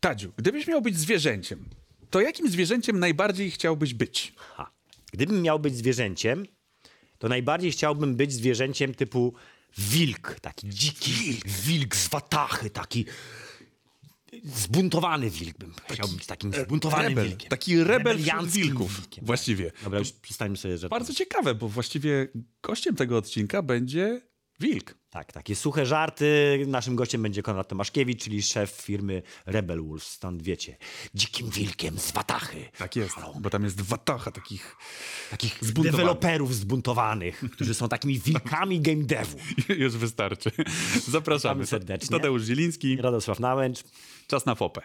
Tadziu, gdybyś miał być zwierzęciem, to jakim zwierzęciem najbardziej chciałbyś być? Ha. Gdybym miał być zwierzęciem, to najbardziej chciałbym być zwierzęciem typu wilk, taki dziki wilk, wilk z watachy, taki zbuntowany wilk bym chciał być takim zbuntowanym Rebel, wilkiem. taki rebel wilków. wilkiem. Właściwie. Dobra, już przestańmy sobie żartować. Bardzo ciekawe, bo właściwie gościem tego odcinka będzie wilk. Tak, takie suche żarty. Naszym gościem będzie Konrad Tomaszkiewicz, czyli szef firmy Rebel Wolf. Stąd wiecie, dzikim wilkiem z watachy. Tak jest, bo tam jest watacha takich Takich Zbuntowanych. deweloperów zbuntowanych, którzy są takimi wilkami game devu. Już wystarczy. Zapraszamy. Witamy serdecznie. Tadeusz Zieliński. Radosław Nałęcz. Czas na fopę.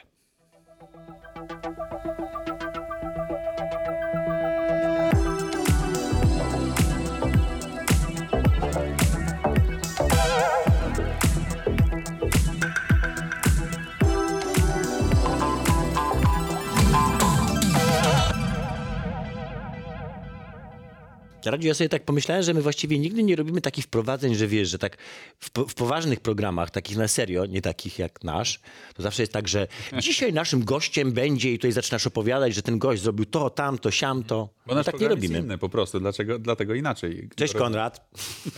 Radziu, ja sobie tak pomyślałem, że my właściwie nigdy nie robimy takich wprowadzeń, że wiesz, że tak w, w poważnych programach, takich na serio, nie takich jak nasz, to zawsze jest tak, że dzisiaj naszym gościem będzie i tutaj zaczynasz opowiadać, że ten gość zrobił to, tamto, siamto. Bo No nasz tak nie program jest robimy. inny po prostu, dlaczego, dlatego inaczej. Cześć Konrad.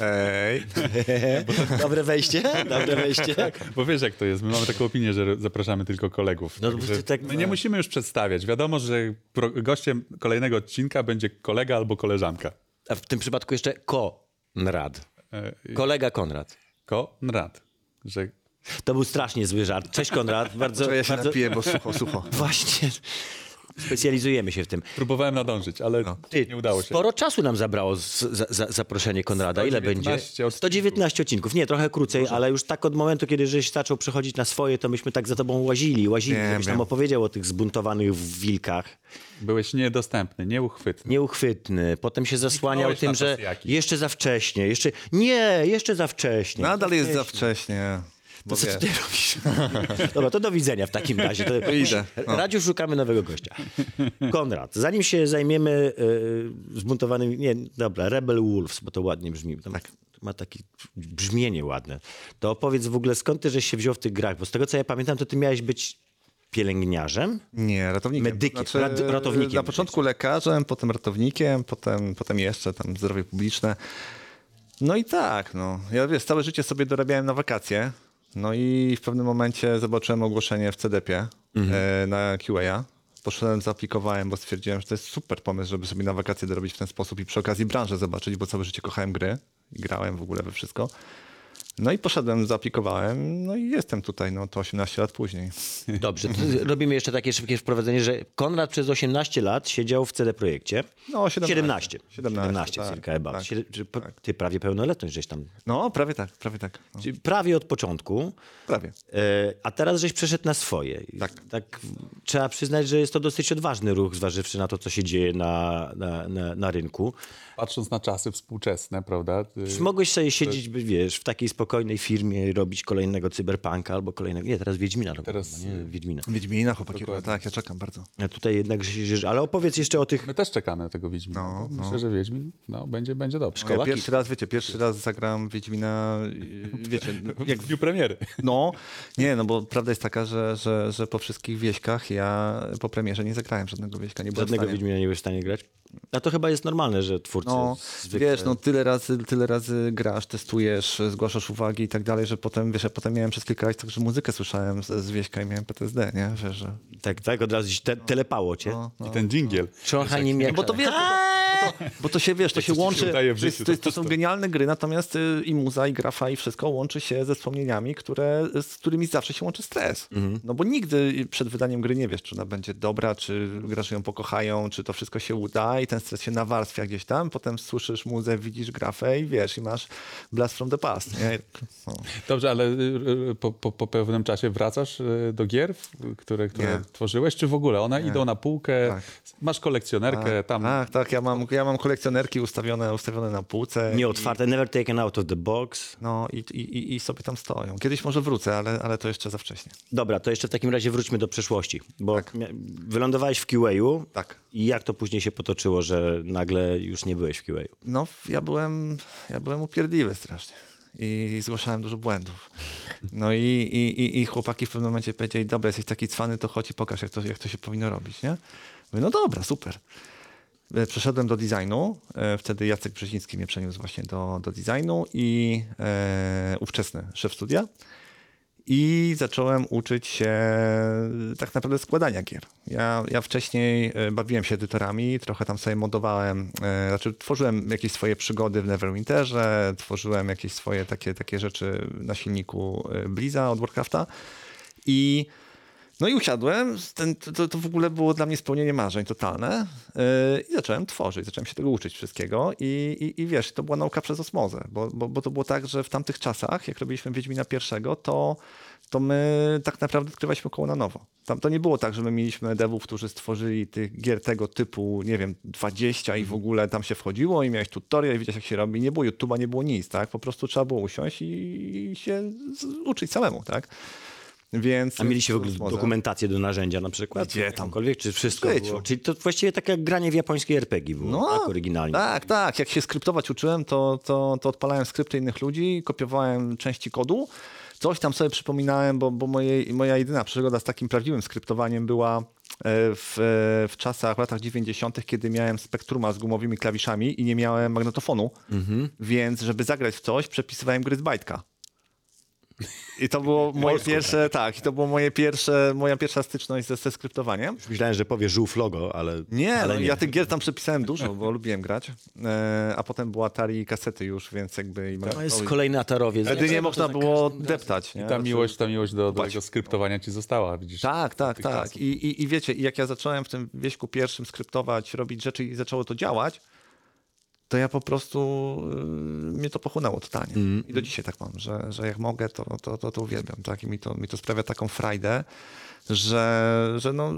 Ej. Dobre wejście, dobre wejście. Bo wiesz jak to jest, my mamy taką opinię, że zapraszamy tylko kolegów. No, bo tak- my nie musimy już przedstawiać. Wiadomo, że gościem kolejnego odcinka będzie kolega albo koleżanka. A w tym przypadku jeszcze Konrad. E, Kolega Konrad. Konrad. Że To był strasznie zły żart. Cześć Konrad. Bardzo, To ja się bardzo... napiję, bo sucho, sucho. Właśnie. Specjalizujemy się w tym. próbowałem nadążyć, ale Ty, nie udało się. Sporo czasu nam zabrało z, za, za, zaproszenie Konrada. Ile 119 będzie? odcinków. 119 odcinków. Nie, trochę krócej, ale już tak od momentu, kiedy żeś zaczął przechodzić na swoje, to myśmy tak za tobą łazili, łazili, Wiem, żebyś nam opowiedział o tych zbuntowanych wilkach. Byłeś niedostępny, nieuchwytny. Nieuchwytny. Potem się zasłaniał tym, że jakiś. jeszcze za wcześnie. Jeszcze... Nie, jeszcze za wcześnie. Nadal jest za wcześnie. To Bo co ty robisz? Dobra, to do widzenia w takim razie. To, idę. No. Radziu, szukamy nowego gościa. Konrad, zanim się zajmiemy y, zbuntowanym... Nie, dobra, Rebel Wolves, bo to ładnie brzmi. To ma, to ma takie brzmienie ładne. To opowiedz w ogóle, skąd ty żeś się wziął w tych grach? Bo z tego, co ja pamiętam, to ty miałeś być pielęgniarzem? Nie, ratownikiem. Medykiem, rad- ratownikiem Na początku lekarzem, potem ratownikiem, potem, potem jeszcze tam zdrowie publiczne. No i tak, no. Ja wiesz, całe życie sobie dorabiałem na wakacje. No i w pewnym momencie zobaczyłem ogłoszenie w CDP e, na QA. Poszedłem, zaaplikowałem, bo stwierdziłem, że to jest super pomysł, żeby sobie na wakacje dorobić w ten sposób i przy okazji branżę zobaczyć, bo całe życie kochałem gry i grałem w ogóle we wszystko. No i poszedłem, zaaplikowałem, no i jestem tutaj, no to 18 lat później. Dobrze, to robimy jeszcze takie szybkie wprowadzenie, że Konrad przez 18 lat siedział w CD Projekcie. No, 17. 17. 17, 17 tak, circa chyba. tak, po- Ty prawie pełnoletność żeś tam. No, prawie tak, prawie tak. No, Czyli prawie od początku. prawie. E, A teraz żeś przeszedł na swoje. Tak. tak trzeba przyznać, że jest to dosyć odważny ruch, zważywszy na to, co się dzieje na, na, na, na rynku. Patrząc na czasy współczesne, prawda? y, Czy mogłeś sobie siedzieć, wiesz, w takiej spokojnej firmie robić kolejnego cyberpunka albo kolejnego... Nie, teraz Wiedźmina robię. Teraz- Nie, Wiedźmina. Wiedźmina, chłopaki, tak, ja czekam bardzo. A tutaj jednak. Ale opowiedz jeszcze o tych... My też czekamy na tego Wiedźmina. No, Myślę, no. że Wiedźmin no, będzie, będzie dobrze. Ja Szkoła pierwszy raz, wiecie, pierwszy raz zagram Wiedźmina, y, wiecie, Jak w dniu premiery. no, nie, no bo prawda jest taka, że, że, że po wszystkich wieśkach ja po premierze nie zagrałem żadnego wieśka, nie Żadnego. Wiedźmina nie byłeś w stanie grać? A to chyba jest normalne, że twórcy No, zwykle... wiesz, no tyle razy, tyle razy grasz, testujesz, zgłaszasz uwagi i tak dalej, że potem, wiesz, ja potem miałem przez kilka lat tak, że muzykę słyszałem z, z wieśka i miałem PTSD, nie, wiesz, że... Tak, tak, od razu te, telepało cię. No, no. I ten dżingiel. Trochę nie miał... No bo to wiesz, bo to, bo to się wiesz, to się łączy. to, jest, to, jest, to to są genialne gry, natomiast y, i muza, i grafa, i wszystko łączy się ze wspomnieniami, które, z którymi zawsze się łączy stres. No bo nigdy przed wydaniem gry nie wiesz, czy ona będzie dobra, czy gracze ją pokochają, czy to wszystko się uda i ten stres się nawarstwia gdzieś tam, potem słyszysz muzę, widzisz grafę i wiesz, i masz blast from the past. Nie? No. Dobrze, ale y, y, po, po, po pewnym czasie wracasz y, do gier, które, które Nie. tworzyłeś, czy w ogóle one idą na półkę, Tak. masz kolekcjonerkę, tam Tak, tak, ja mam, ja mam kolekcjonerki ustawione, ustawione na półce. i- Nieotwarte, never taken out of the box. No i, i, i- i sobie tam stoją. Kiedyś może wrócę, ale, ale to jeszcze za wcześnie. Dobra, to jeszcze w takim razie wróćmy do przeszłości, bo Tak. wylądowałeś w QA-u Tak. i jak to później się potoczyło, że nagle już nie byłeś w QA-u? No, ja byłem, ja byłem upierdliwy strasznie. I zgłaszałem dużo błędów. No i, i, i- chłopaki w pewnym momencie powiedzieli, dobra, jesteś taki cwany, to chodź i pokaż, jak to, jak to się powinno robić, nie? Mówię, no dobra, super. E, Przeszedłem do designu, e, wtedy Jacek Brzeziński mnie przeniósł właśnie do, do designu i e, ówczesny szef studia. I zacząłem uczyć się tak naprawdę składania gier. Ja, ja wcześniej e, bawiłem się edytorami, trochę tam sobie modowałem, e, znaczy tworzyłem jakieś swoje przygody w Neverwinterze, tworzyłem jakieś swoje takie, takie rzeczy na silniku e, Bliza od Warcrafta i no i usiadłem, ten, to, to w ogóle było dla mnie spełnienie marzeń totalne yy, i zacząłem tworzyć, zacząłem się tego uczyć wszystkiego i, i, i wiesz, to była nauka przez osmozę, bo, bo, bo to było tak, że w tamtych czasach, jak robiliśmy Wiedźmina pierwszego, to, to my tak naprawdę odkrywaliśmy koło na nowo. Tam to nie było tak, że my mieliśmy devów, którzy stworzyli tych gier tego typu, nie wiem, 20 i w ogóle tam się wchodziło i miałeś tutorial i wiedziałeś jak się robi. Nie było YouTube'a, nie było nic, tak? Po prostu trzeba było usiąść i, i się uczyć samemu, tak? Więc, A mieliście w ogóle dokumentację do narzędzia na przykład? Gdzie tam? Jakąkolwiek, czy wszystko było? Czyli to właściwie tak jak granie w japońskiej RPG było, tak oryginalnie. Tak, tak. Jak się skryptować uczyłem, to, to, to odpalałem skrypty innych ludzi, kopiowałem części kodu. Coś tam sobie przypominałem, bo, bo moje, moja jedyna przygoda z takim prawdziwym skryptowaniem była e, w, w czasach, w latach 90., kiedy miałem spektruma z gumowymi klawiszami i nie miałem magnetofonu, więc żeby zagrać w coś, przepisywałem gry z bajtka. I to było moje pierwsze, tak, i to było moje pierwsze, moja pierwsza styczność ze, ze skryptowaniem. Już myślałem, że powie żółw logo, ale Nie, ale no, ja tych gier tam przepisałem dużo, bo lubiłem grać. E, a potem było Atari i kasety już, więc jakby... i to jest kolejny atarowiec. Wtedy nie można było deptać. Nie? I ta Znaczy- miłość, ta miłość do, do tego skryptowania ci została, widzisz? Tak, tak, tak. I, i, I wiecie, i jak ja zacząłem w tym wieśku pierwszym skryptować, robić rzeczy i zaczęło to działać, to ja po prostu y, mnie to pochłonęło totalnie. I do dzisiaj tak mam, że, że jak mogę, to, to, to, to uwielbiam. Tak? I mi to, mi to sprawia taką frajdę, że, że no,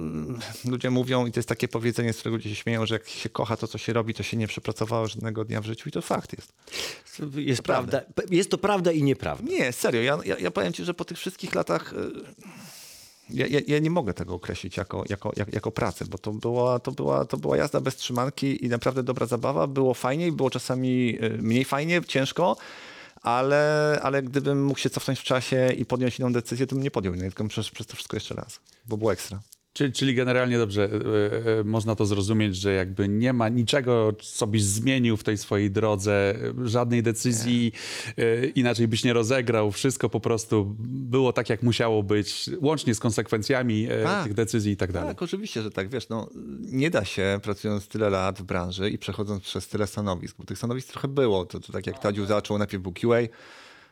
ludzie mówią, i to jest takie powiedzenie, z którego ludzie się śmieją, że jak się kocha to, co się robi, to się nie przepracowało żadnego dnia w życiu i to fakt jest. Jest prawda. Jest to prawda i nieprawda. Nie, serio. Ja, ja, ja powiem ci, że po tych wszystkich latach. Ja, ja, ja nie mogę tego określić jako, jako, jak, jako pracę, bo to była, to, była, to była jazda bez trzymanki i naprawdę dobra zabawa. Było fajniej, było czasami y, mniej fajnie, ciężko, ale, ale gdybym mógł się cofnąć w czasie i podjąć inną decyzję, to bym nie podjął tylko przez, przez to wszystko jeszcze raz, bo było ekstra. Czyli, czyli generalnie dobrze, e, e, można to zrozumieć, że jakby nie ma niczego, co byś zmienił w tej swojej drodze, żadnej decyzji e, inaczej byś nie rozegrał, wszystko po prostu było tak, jak musiało być, łącznie z konsekwencjami Tak. tych decyzji i tak dalej. Tak, oczywiście, że tak. Wiesz, no, nie da się pracując tyle lat w branży i przechodząc przez tyle stanowisk, bo tych stanowisk trochę było. To, to tak jak Tadziu zaczął, najpierw był QA,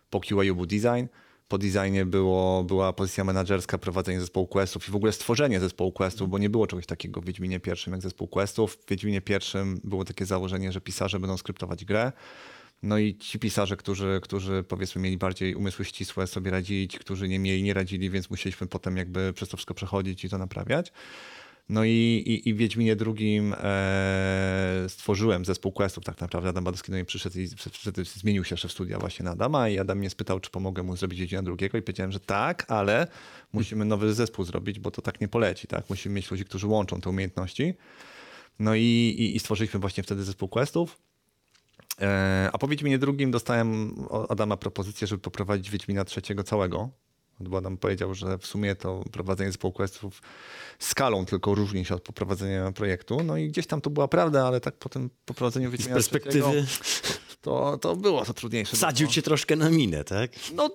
po QA był design, po designie było, była pozycja menedżerska, prowadzenie zespołu questów i w ogóle stworzenie zespołu questów, bo nie było czegoś takiego w Wiedźminie pierwszym jak zespół questów. W Wiedźminie pierwszym było takie założenie, że pisarze będą skryptować grę. No i ci pisarze, którzy, którzy powiedzmy mieli bardziej umysły ścisłe, sobie radzili, ci, którzy nie mieli, nie radzili, więc musieliśmy potem jakby przez to wszystko przechodzić i to naprawiać. No i, i, i w Wiedźminie drugim e, stworzyłem zespół questów tak naprawdę. Adam Badowski do mnie przyszedł i wtedy zmienił się szef studia właśnie na Adama i Adam mnie spytał, czy pomogę mu zrobić Wiedźmina drugiego i powiedziałem, że tak, ale musimy nowy zespół zrobić, bo to tak nie poleci, tak? Musimy mieć ludzi, którzy łączą te umiejętności. No i, i, i stworzyliśmy właśnie wtedy zespół questów. E, A po Wiedźminie drugim dostałem od Adama propozycję, żeby poprowadzić Wiedźmina trzeciego całego. Bo Adam powiedział, że w sumie to prowadzenie zespołu questów skalą tylko różni się od poprowadzenia projektu. No i gdzieś tam to była prawda, ale tak po tym poprowadzeniu Z Wiedźmina perspektywy to, to było to trudniejsze. sadził no. cię troszkę na minę, tak? No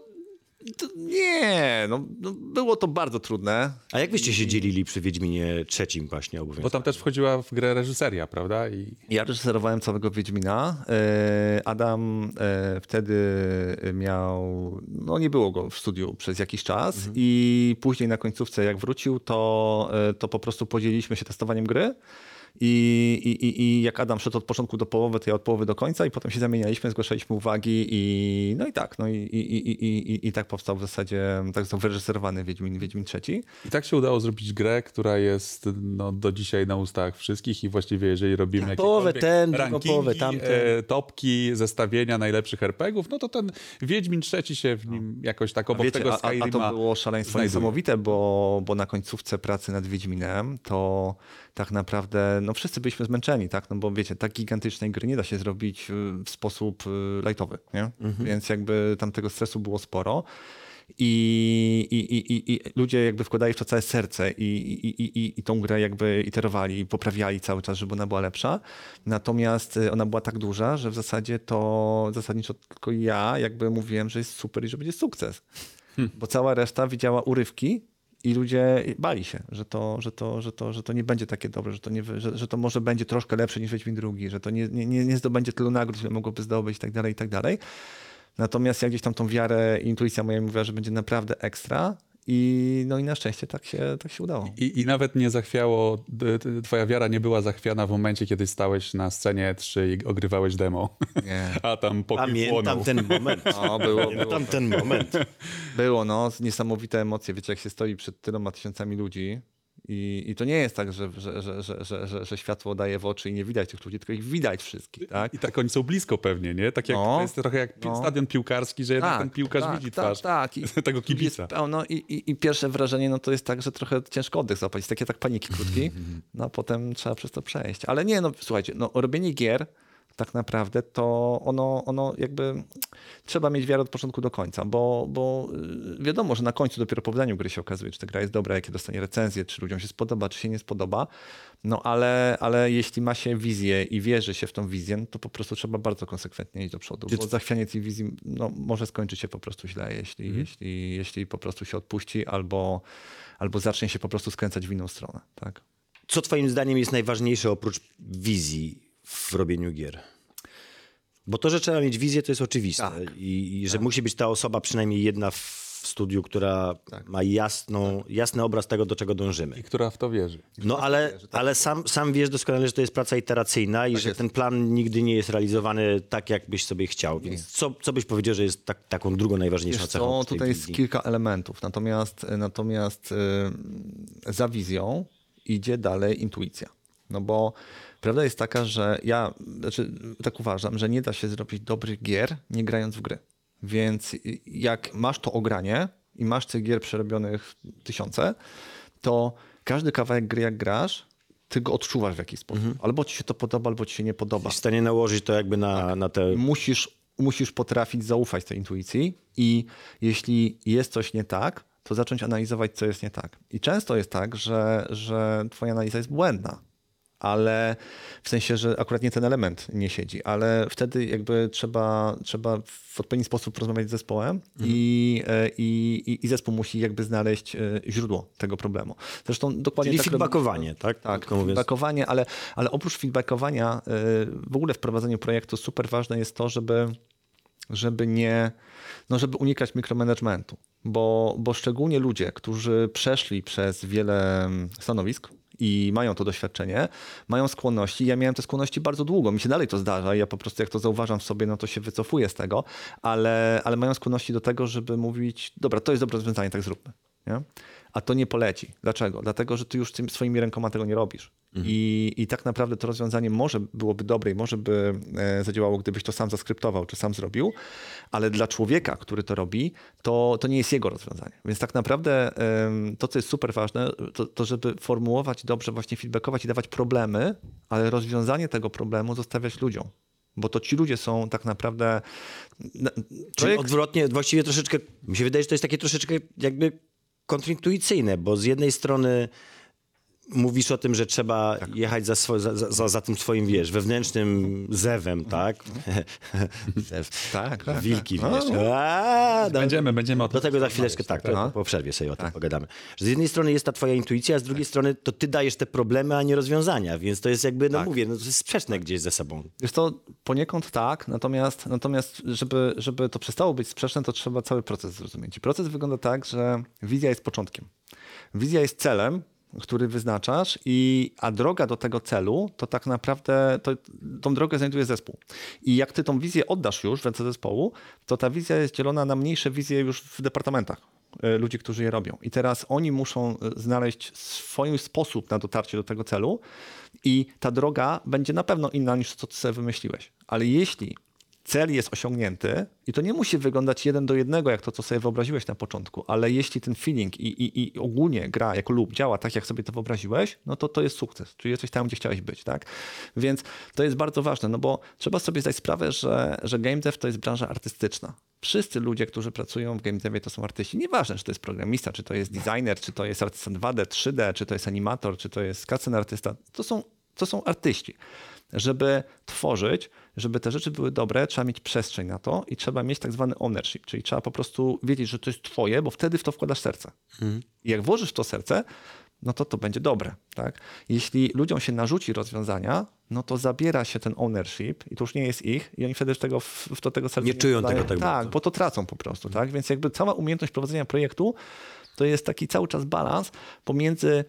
nie, no, no było to bardzo trudne. A jak byście się dzielili przy Wiedźminie trzecim właśnie Bo obowiązku? tam też wchodziła w grę reżyseria, prawda? I Ja reżyserowałem całego Wiedźmina. E, Adam e, wtedy miał, no nie było go w studiu przez jakiś czas i później na końcówce jak wrócił, to, e, to po prostu podzieliliśmy się testowaniem gry. I, i, i- jak Adam szedł od początku do połowy, to ja od połowy do końca i potem się zamienialiśmy, zgłaszaliśmy uwagi i no i tak, no i, i, i, i, i, tak powstał w zasadzie, tak został wyreżyserowany Wiedźmin, Wiedźmin trzeci. I tak się udało zrobić grę, która jest no, do dzisiaj na ustach wszystkich i właściwie jeżeli robimy Tak, połowę ten, rankingi, połowę tamten. e, topki, zestawienia najlepszych RPGów, no to ten Wiedźmin trzeci się w nim jakoś tak obok Wiecie, tego a, a, a Skyrima to było szaleństwo znajduje. niesamowite, bo, bo na końcówce pracy nad Wiedźminem to tak naprawdę no wszyscy byliśmy zmęczeni, tak? No bo wiecie, tak gigantycznej gry nie da się zrobić y, w sposób y, lightowy, nie? Więc jakby tam tego stresu było sporo. I, i, i, i, ludzie jakby wkładali w to całe serce i, i, i, i, tą grę jakby iterowali i poprawiali cały czas, żeby ona była lepsza. Natomiast y, ona była tak duża, że w zasadzie to zasadniczo tylko ja jakby mówiłem, że jest super i że będzie sukces. Bo cała reszta widziała urywki i ludzie bali się, że to, że to, że to, że to nie będzie takie dobre, że to, nie, że, że to może będzie troszkę lepsze niż Wiedźmin drugi, że to nie, nie, nie zdobędzie tylu nagród, ile mogłoby zdobyć i tak tak. Natomiast ja gdzieś tam tą wiarę i intuicja moja mówiła, że będzie naprawdę ekstra i no i na szczęście tak się, tak się udało. I, I nawet nie zachwiało, twoja wiara nie była zachwiana w momencie, kiedy stałeś na scenie 3 i ogrywałeś demo. Nie. A tam pokój Pamiętam płonął. ten moment. O, było, Pamiętam ten moment. Było, no, niesamowite emocje. Wiecie, jak się stoi przed tyloma tysiącami ludzi i, i to nie jest tak, że, że, że, że, że, że, światło daje w oczy i nie widać tych ludzi, tylko ich widać wszystkich, tak? I tak oni są blisko pewnie, nie? Tak jak No. to jest trochę jak No. stadion piłkarski, że jednak ten piłkarz tak, widzi tak, twarz Tak, I, tego kibica. Jest pełno i, i, I pierwsze wrażenie no to jest tak, że trochę ciężko oddech złapać, takie tak paniki krótkiej, no a potem trzeba przez to przejść. Ale nie, no słuchajcie, no robienie gier tak naprawdę to ono, ono jakby trzeba mieć wiarę od początku do końca, bo, bo y, wiadomo, że na końcu dopiero po wydaniu gry się okazuje, czy ta gra jest dobra, jakie dostanie recenzje, czy ludziom się spodoba, czy się nie spodoba. No ale, ale jeśli ma się wizję i wierzy się w tą wizję, no to po prostu trzeba bardzo konsekwentnie iść do przodu, bo zachwianie tej wizji no, może skończyć się po prostu źle, jeśli, jeśli, jeśli po prostu się odpuści albo, albo zacznie się po prostu skręcać w inną stronę. Tak? Co twoim zdaniem jest najważniejsze oprócz wizji w robieniu gier? Bo to, że trzeba mieć wizję, to jest oczywiste. Tak. I, I że musi być ta osoba przynajmniej jedna w w studiu, która Tak. ma jasną, jasny obraz tego, do czego dążymy. I która w to wierzy. No ale, ale sam, sam wiesz doskonale, że to jest praca iteracyjna i że Tak jest. ten plan nigdy nie jest realizowany tak, jak byś sobie chciał. Więc co, co byś powiedział, że jest tak, taką drugą najważniejszą Wiesz cechą co, tutaj jest wizji? kilka elementów, natomiast, natomiast y, za wizją idzie dalej intuicja. No bo prawda jest taka, że ja znaczy, tak uważam, że nie da się zrobić dobrych gier, nie grając w gry. Więc jak masz to ogranie i masz tych gier przerobionych tysiące, to każdy kawałek gry jak grasz, ty go odczuwasz w jakiś sposób. Albo ci się to podoba, albo ci się nie podoba Jesteś w stanie nałożyć to jakby na, Tak. na te... musisz, musisz potrafić zaufać tej intuicji i jeśli jest coś nie tak, to zacząć analizować, co jest nie tak. I często jest tak, że, że twoja analiza jest błędna, ale w sensie, że akurat nie ten element nie siedzi, ale wtedy jakby trzeba, trzeba w odpowiedni sposób rozmawiać z zespołem i, e, i, i, i zespół musi jakby znaleźć e, źródło tego problemu. Zresztą dokładnie Czyli tak feedbackowanie, tak? tak, mówiąc. feedbackowanie, ale, ale oprócz feedbackowania, y, w ogóle w prowadzeniu projektu super ważne jest to, żeby, żeby nie, no żeby unikać mikromanagementu, bo, bo szczególnie ludzie, którzy przeszli przez wiele stanowisk i mają to doświadczenie, mają skłonności. Ja miałem te skłonności bardzo długo, mi się dalej to zdarza. Ja po prostu jak to zauważam w sobie, no to się wycofuję z tego, ale, ale mają skłonności do tego, żeby mówić, dobra, to jest dobre rozwiązanie, tak zróbmy. Nie? A to nie poleci. Dlaczego? Dlatego, że ty już tym swoimi rękoma tego nie robisz. I, I tak naprawdę to rozwiązanie może byłoby dobre i może by e, zadziałało, gdybyś to sam zaskryptował czy sam zrobił, ale dla człowieka, który to robi, to, to nie jest jego rozwiązanie. Więc tak naprawdę to, co jest super ważne, to, to żeby formułować dobrze, właśnie feedbackować i dawać problemy, ale rozwiązanie tego problemu zostawiać ludziom. Bo to ci ludzie są tak naprawdę. na- Czyli odwrotnie, właściwie troszeczkę, mi się wydaje, że to jest takie troszeczkę jakby kontrintuicyjne, bo z jednej strony mówisz o tym, że trzeba Tak. jechać za, swo, za, za, za tym swoim, wiesz, wewnętrznym zewem, tak? Zew. tak, tak. Wilki, tak. wiesz. No, A, do, Będziemy, będziemy o tym do tego za chwileczkę, tak, to, No. po przerwie sobie o tym pogadamy. Że z jednej strony jest ta twoja intuicja, a z drugiej strony to ty dajesz te problemy, a nie rozwiązania, więc to jest jakby, no Tak. mówię, no to jest sprzeczne gdzieś ze sobą. Wiesz to poniekąd tak, natomiast, natomiast żeby, żeby to przestało być sprzeczne, to trzeba cały proces zrozumieć. I proces wygląda tak, że wizja jest początkiem. Wizja jest celem, który wyznaczasz, i, a droga do tego celu to tak naprawdę to, tą drogę znajduje zespół. I jak ty tą wizję oddasz już w ręce zespołu, to ta wizja jest dzielona na mniejsze wizje już w departamentach e, ludzi, którzy je robią. I teraz oni muszą e, znaleźć swój sposób na dotarcie do tego celu i ta droga będzie na pewno inna niż to, co sobie wymyśliłeś. Ale jeśli cel jest osiągnięty i to nie musi wyglądać jeden do jednego, jak to, co sobie wyobraziłeś na początku, ale jeśli ten feeling i, i, i ogólnie gra jako lub działa tak, jak sobie to wyobraziłeś, no to to jest sukces, czyli jesteś tam, gdzie chciałeś być, tak? Więc to jest bardzo ważne, no bo trzeba sobie zdać sprawę, że, że game dev to jest branża artystyczna. Wszyscy ludzie, którzy pracują w game devie, to są artyści. Nieważne, czy to jest programista, czy to jest designer, czy to jest artysta 2D, 3D, czy to jest animator, czy to jest cutscene artysta. To są, to są artyści. Żeby tworzyć, żeby te rzeczy były dobre, trzeba mieć przestrzeń na to i trzeba mieć tak zwany ownership, czyli trzeba po prostu wiedzieć, że to jest twoje, bo wtedy w to wkładasz serce. I jak włożysz w to serce, no to to będzie dobre. Tak? Jeśli ludziom się narzuci rozwiązania, no to zabiera się ten ownership i to już nie jest ich i oni wtedy w, tego, w to tego serca Nie czują wkładają. tego tak Tak, bardzo. bo to tracą po prostu. Tak? Więc jakby cała umiejętność prowadzenia projektu to jest taki cały czas balans pomiędzy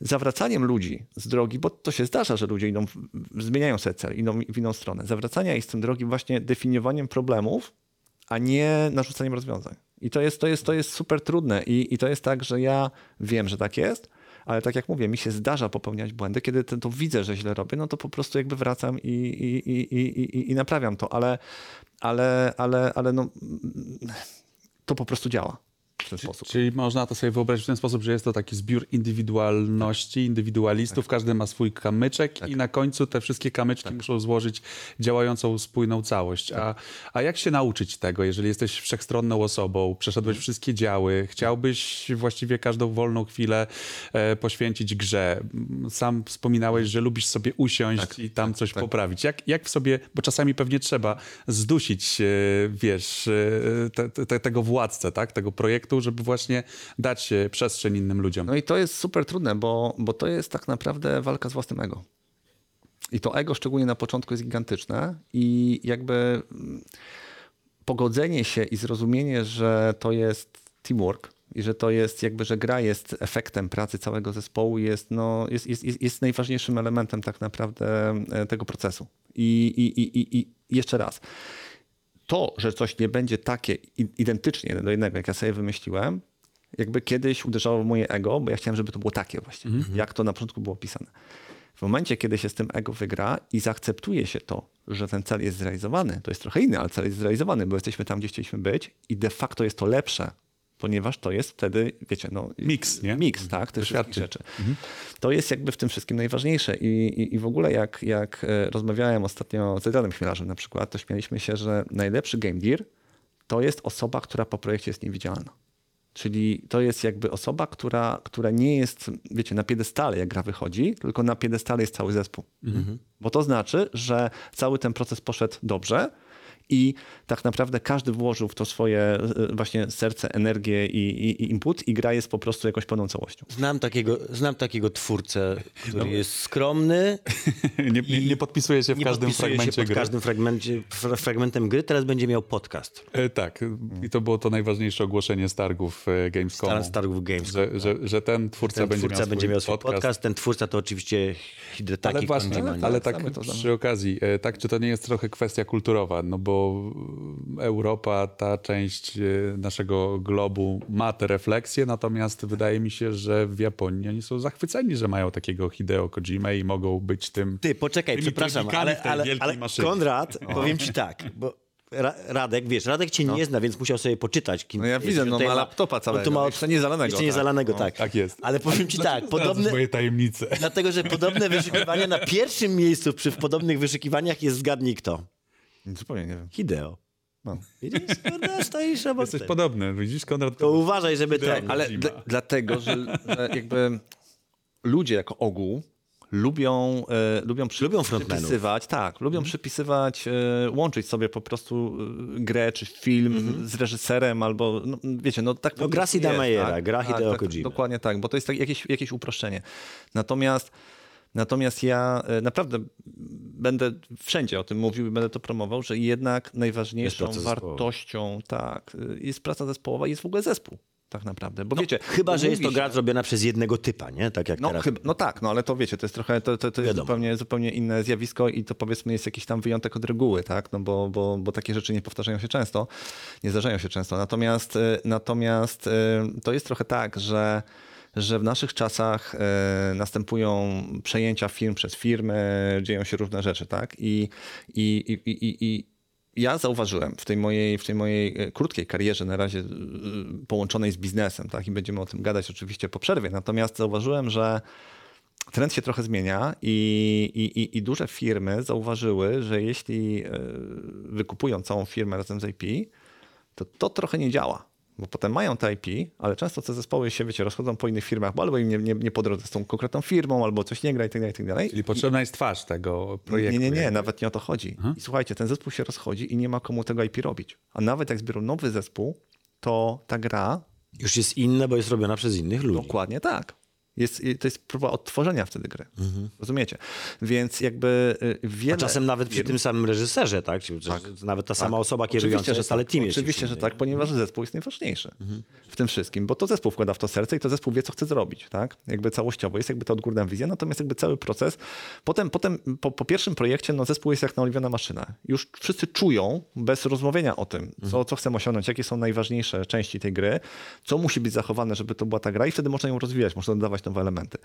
zawracaniem ludzi z drogi, bo to się zdarza, że ludzie idą, zmieniają sobie cel, idą w inną stronę. Zawracania ich z tym drogi właśnie definiowaniem problemów, a nie narzucaniem rozwiązań. I to jest, to jest, to jest super trudne I, i to jest tak, że ja wiem, że tak jest, ale tak jak mówię, mi się zdarza popełniać błędy. Kiedy to, to widzę, że źle robię, no to po prostu jakby wracam i, i, i, i, i, i naprawiam to, ale, ale, ale, ale no, to po prostu działa w ten sposób. Czyli można to sobie wyobrazić w ten sposób, że jest to taki zbiór indywidualności, indywidualistów, każdy ma swój kamyczek i na końcu te wszystkie kamyczki muszą złożyć działającą, spójną całość. A, a jak się nauczyć tego, jeżeli jesteś wszechstronną osobą, przeszedłeś wszystkie działy, chciałbyś właściwie każdą wolną chwilę e, poświęcić grze. Sam wspominałeś, że lubisz sobie usiąść i tam coś poprawić. Jak, jak w sobie, bo czasami pewnie trzeba zdusić, e, wiesz, e, te, te, tego władcę, tak, tego projektu, żeby właśnie dać e, przestrzeń innym ludziom. No i to jest super trudne, bo, bo to jest tak naprawdę walka z własnym ego. I to ego szczególnie na początku jest gigantyczne i jakby mm, pogodzenie się i zrozumienie, że to jest teamwork i że to jest jakby, że gra jest efektem pracy całego zespołu jest, no, jest, jest, jest, jest najważniejszym elementem tak naprawdę e, tego procesu. I, i, i, i, i jeszcze raz, to, że coś nie będzie takie identycznie do jednego, jak ja sobie wymyśliłem, jakby kiedyś uderzało w moje ego, bo ja chciałem, żeby to było takie właśnie, jak to na początku było pisane. W momencie, kiedy się z tym ego wygra i zaakceptuje się to, że ten cel jest zrealizowany, to jest trochę inny, ale cel jest zrealizowany, bo jesteśmy tam, gdzie chcieliśmy być i de facto jest to lepsze, ponieważ to jest wtedy, wiecie, no... Miks, nie? Miks, tak, tych wszystkich rzeczy. To jest jakby w tym wszystkim najważniejsze I, i, i w ogóle jak, jak e, rozmawiałem ostatnio z Adrianem Chmielarzem na przykład, to śmialiśmy się, że najlepszy game deal to jest osoba, która po projekcie jest niewidzialna. Czyli to jest jakby osoba, która, która nie jest, wiecie, na piedestale, jak gra wychodzi, tylko na piedestale jest cały zespół. Bo to znaczy, że cały ten proces poszedł dobrze i tak naprawdę każdy włożył w to swoje e, właśnie serce, energię i, i, i input i gra jest po prostu jakąś pełną całością. Znam takiego, znam takiego twórcę, który jest skromny, nie, nie, nie podpisuje się w nie każdym podpisuje fragmencie się pod gry. każdym fragmencie, fra- fragmentem gry, teraz będzie miał podcast. E, tak, i to było to najważniejsze ogłoszenie z targów e, Gamescomu. Star, Starów Games. Że, że, że ten twórca, Ten będzie, twórca miał będzie swój miał swój podcast. podcast. Ten twórca to oczywiście Hidetaki Ale właśnie, ale tak znamy. przy okazji, e, tak, czy to nie jest trochę kwestia kulturowa, no bo Europa, ta część e, naszego globu ma te refleksje, natomiast wydaje mi się, że w Japonii oni są zachwyceni, że mają takiego Hideo Kojimę i mogą być tym... Ty, poczekaj, przepraszam, ale, ale, ale. Konrad, powiem ci tak, bo Ra Radek, wiesz, Radek cię nie zna, więc musiał sobie poczytać. kim No ja widzę, no Tutaj ma laptopa całego, tu ma- jeszcze nie zalanego, Jeszcze nie tak. No, tak. tak jest. Ale powiem ci tak, podobne, swoje tajemnice. dlatego, że podobne wyszukiwania na pierwszym miejscu przy podobnych wyszukiwaniach jest zgadnij kto. Zupełnie nie wiem. Hideo. No. Widzisz, kurde, stoisz obok Jesteś tego. podobny, widzisz, Konrad? To uważaj, żeby Hideo ten... Ale dlatego, że, że jakby ludzie jako ogół lubią, e, lubią, przy, Lubią przypisywać, tak, lubią przypisywać, e, łączyć sobie po prostu e, grę czy film z reżyserem albo, no, wiecie, no tak po gra prostu Sida jest, Meyera, tak? gra tak, Hideo tak. Dokładnie tak, bo to jest tak, jakieś, jakieś uproszczenie. Natomiast Natomiast ja e, naprawdę będę wszędzie o tym mówił i będę to promował, że jednak najważniejszą wartością tak, e, jest praca zespołowa i jest w ogóle zespół. Tak naprawdę. Bo wiecie, Chyba, że jest to gra zrobiona przez jednego typa, nie? Tak jak no, teraz. chyba, no tak, no ale to wiecie, to jest trochę, to, to, to jest zupełnie, zupełnie inne zjawisko i to powiedzmy jest jakiś tam wyjątek od reguły, tak, no bo, bo, bo takie rzeczy nie powtarzają się często, nie zdarzają się często, natomiast, e, natomiast to jest trochę tak, że że w naszych czasach e, następują przejęcia firm przez firmy, dzieją się różne rzeczy, tak? I, i, i, i, i ja zauważyłem w tej mojej, w tej mojej e, krótkiej karierze, na razie e, połączonej z biznesem, tak, i będziemy o tym gadać oczywiście po przerwie, natomiast zauważyłem, że trend się trochę zmienia i, i, i, duże firmy zauważyły, że jeśli wykupują całą firmę razem z IP, to to trochę nie działa. Bo potem mają te IP, ale często te zespoły się, wiecie, rozchodzą po innych firmach, bo albo im nie, nie, nie po drodze z tą konkretną firmą, albo coś nie gra i tak dalej, i tak dalej. Czyli potrzebna jest twarz tego projektu. Nie, nie, nie, nawet nie o to chodzi. I słuchajcie, ten zespół się rozchodzi i nie ma komu tego IP robić. A nawet jak zbiorą nowy zespół, to ta gra Już jest inne, bo jest robiona przez innych ludzi. Dokładnie tak. Jest, to jest próba odtworzenia wtedy gry. Rozumiecie? Więc jakby y, wiele... A czasem nawet przy tym samym reżyserze, tak? Czy, czy, Nawet ta sama osoba kierująca Oczywiście, że jest, ale tak. team jest Oczywiście, że tak, ponieważ zespół jest najważniejszy w tym wszystkim, bo to zespół wkłada w to serce i to zespół wie, co chce zrobić, tak? Jakby całościowo. Jest jakby ta odgórna wizja, natomiast jakby cały proces. Potem, potem po, po pierwszym projekcie, no zespół jest jak naoliwiona maszyna. Już wszyscy czują, bez rozmawiania o tym, co, co chcemy osiągnąć, jakie są najważniejsze części tej gry, co musi być zachowane, żeby to była ta gra i wtedy można ją rozwijać, można dodawać nowe elementy.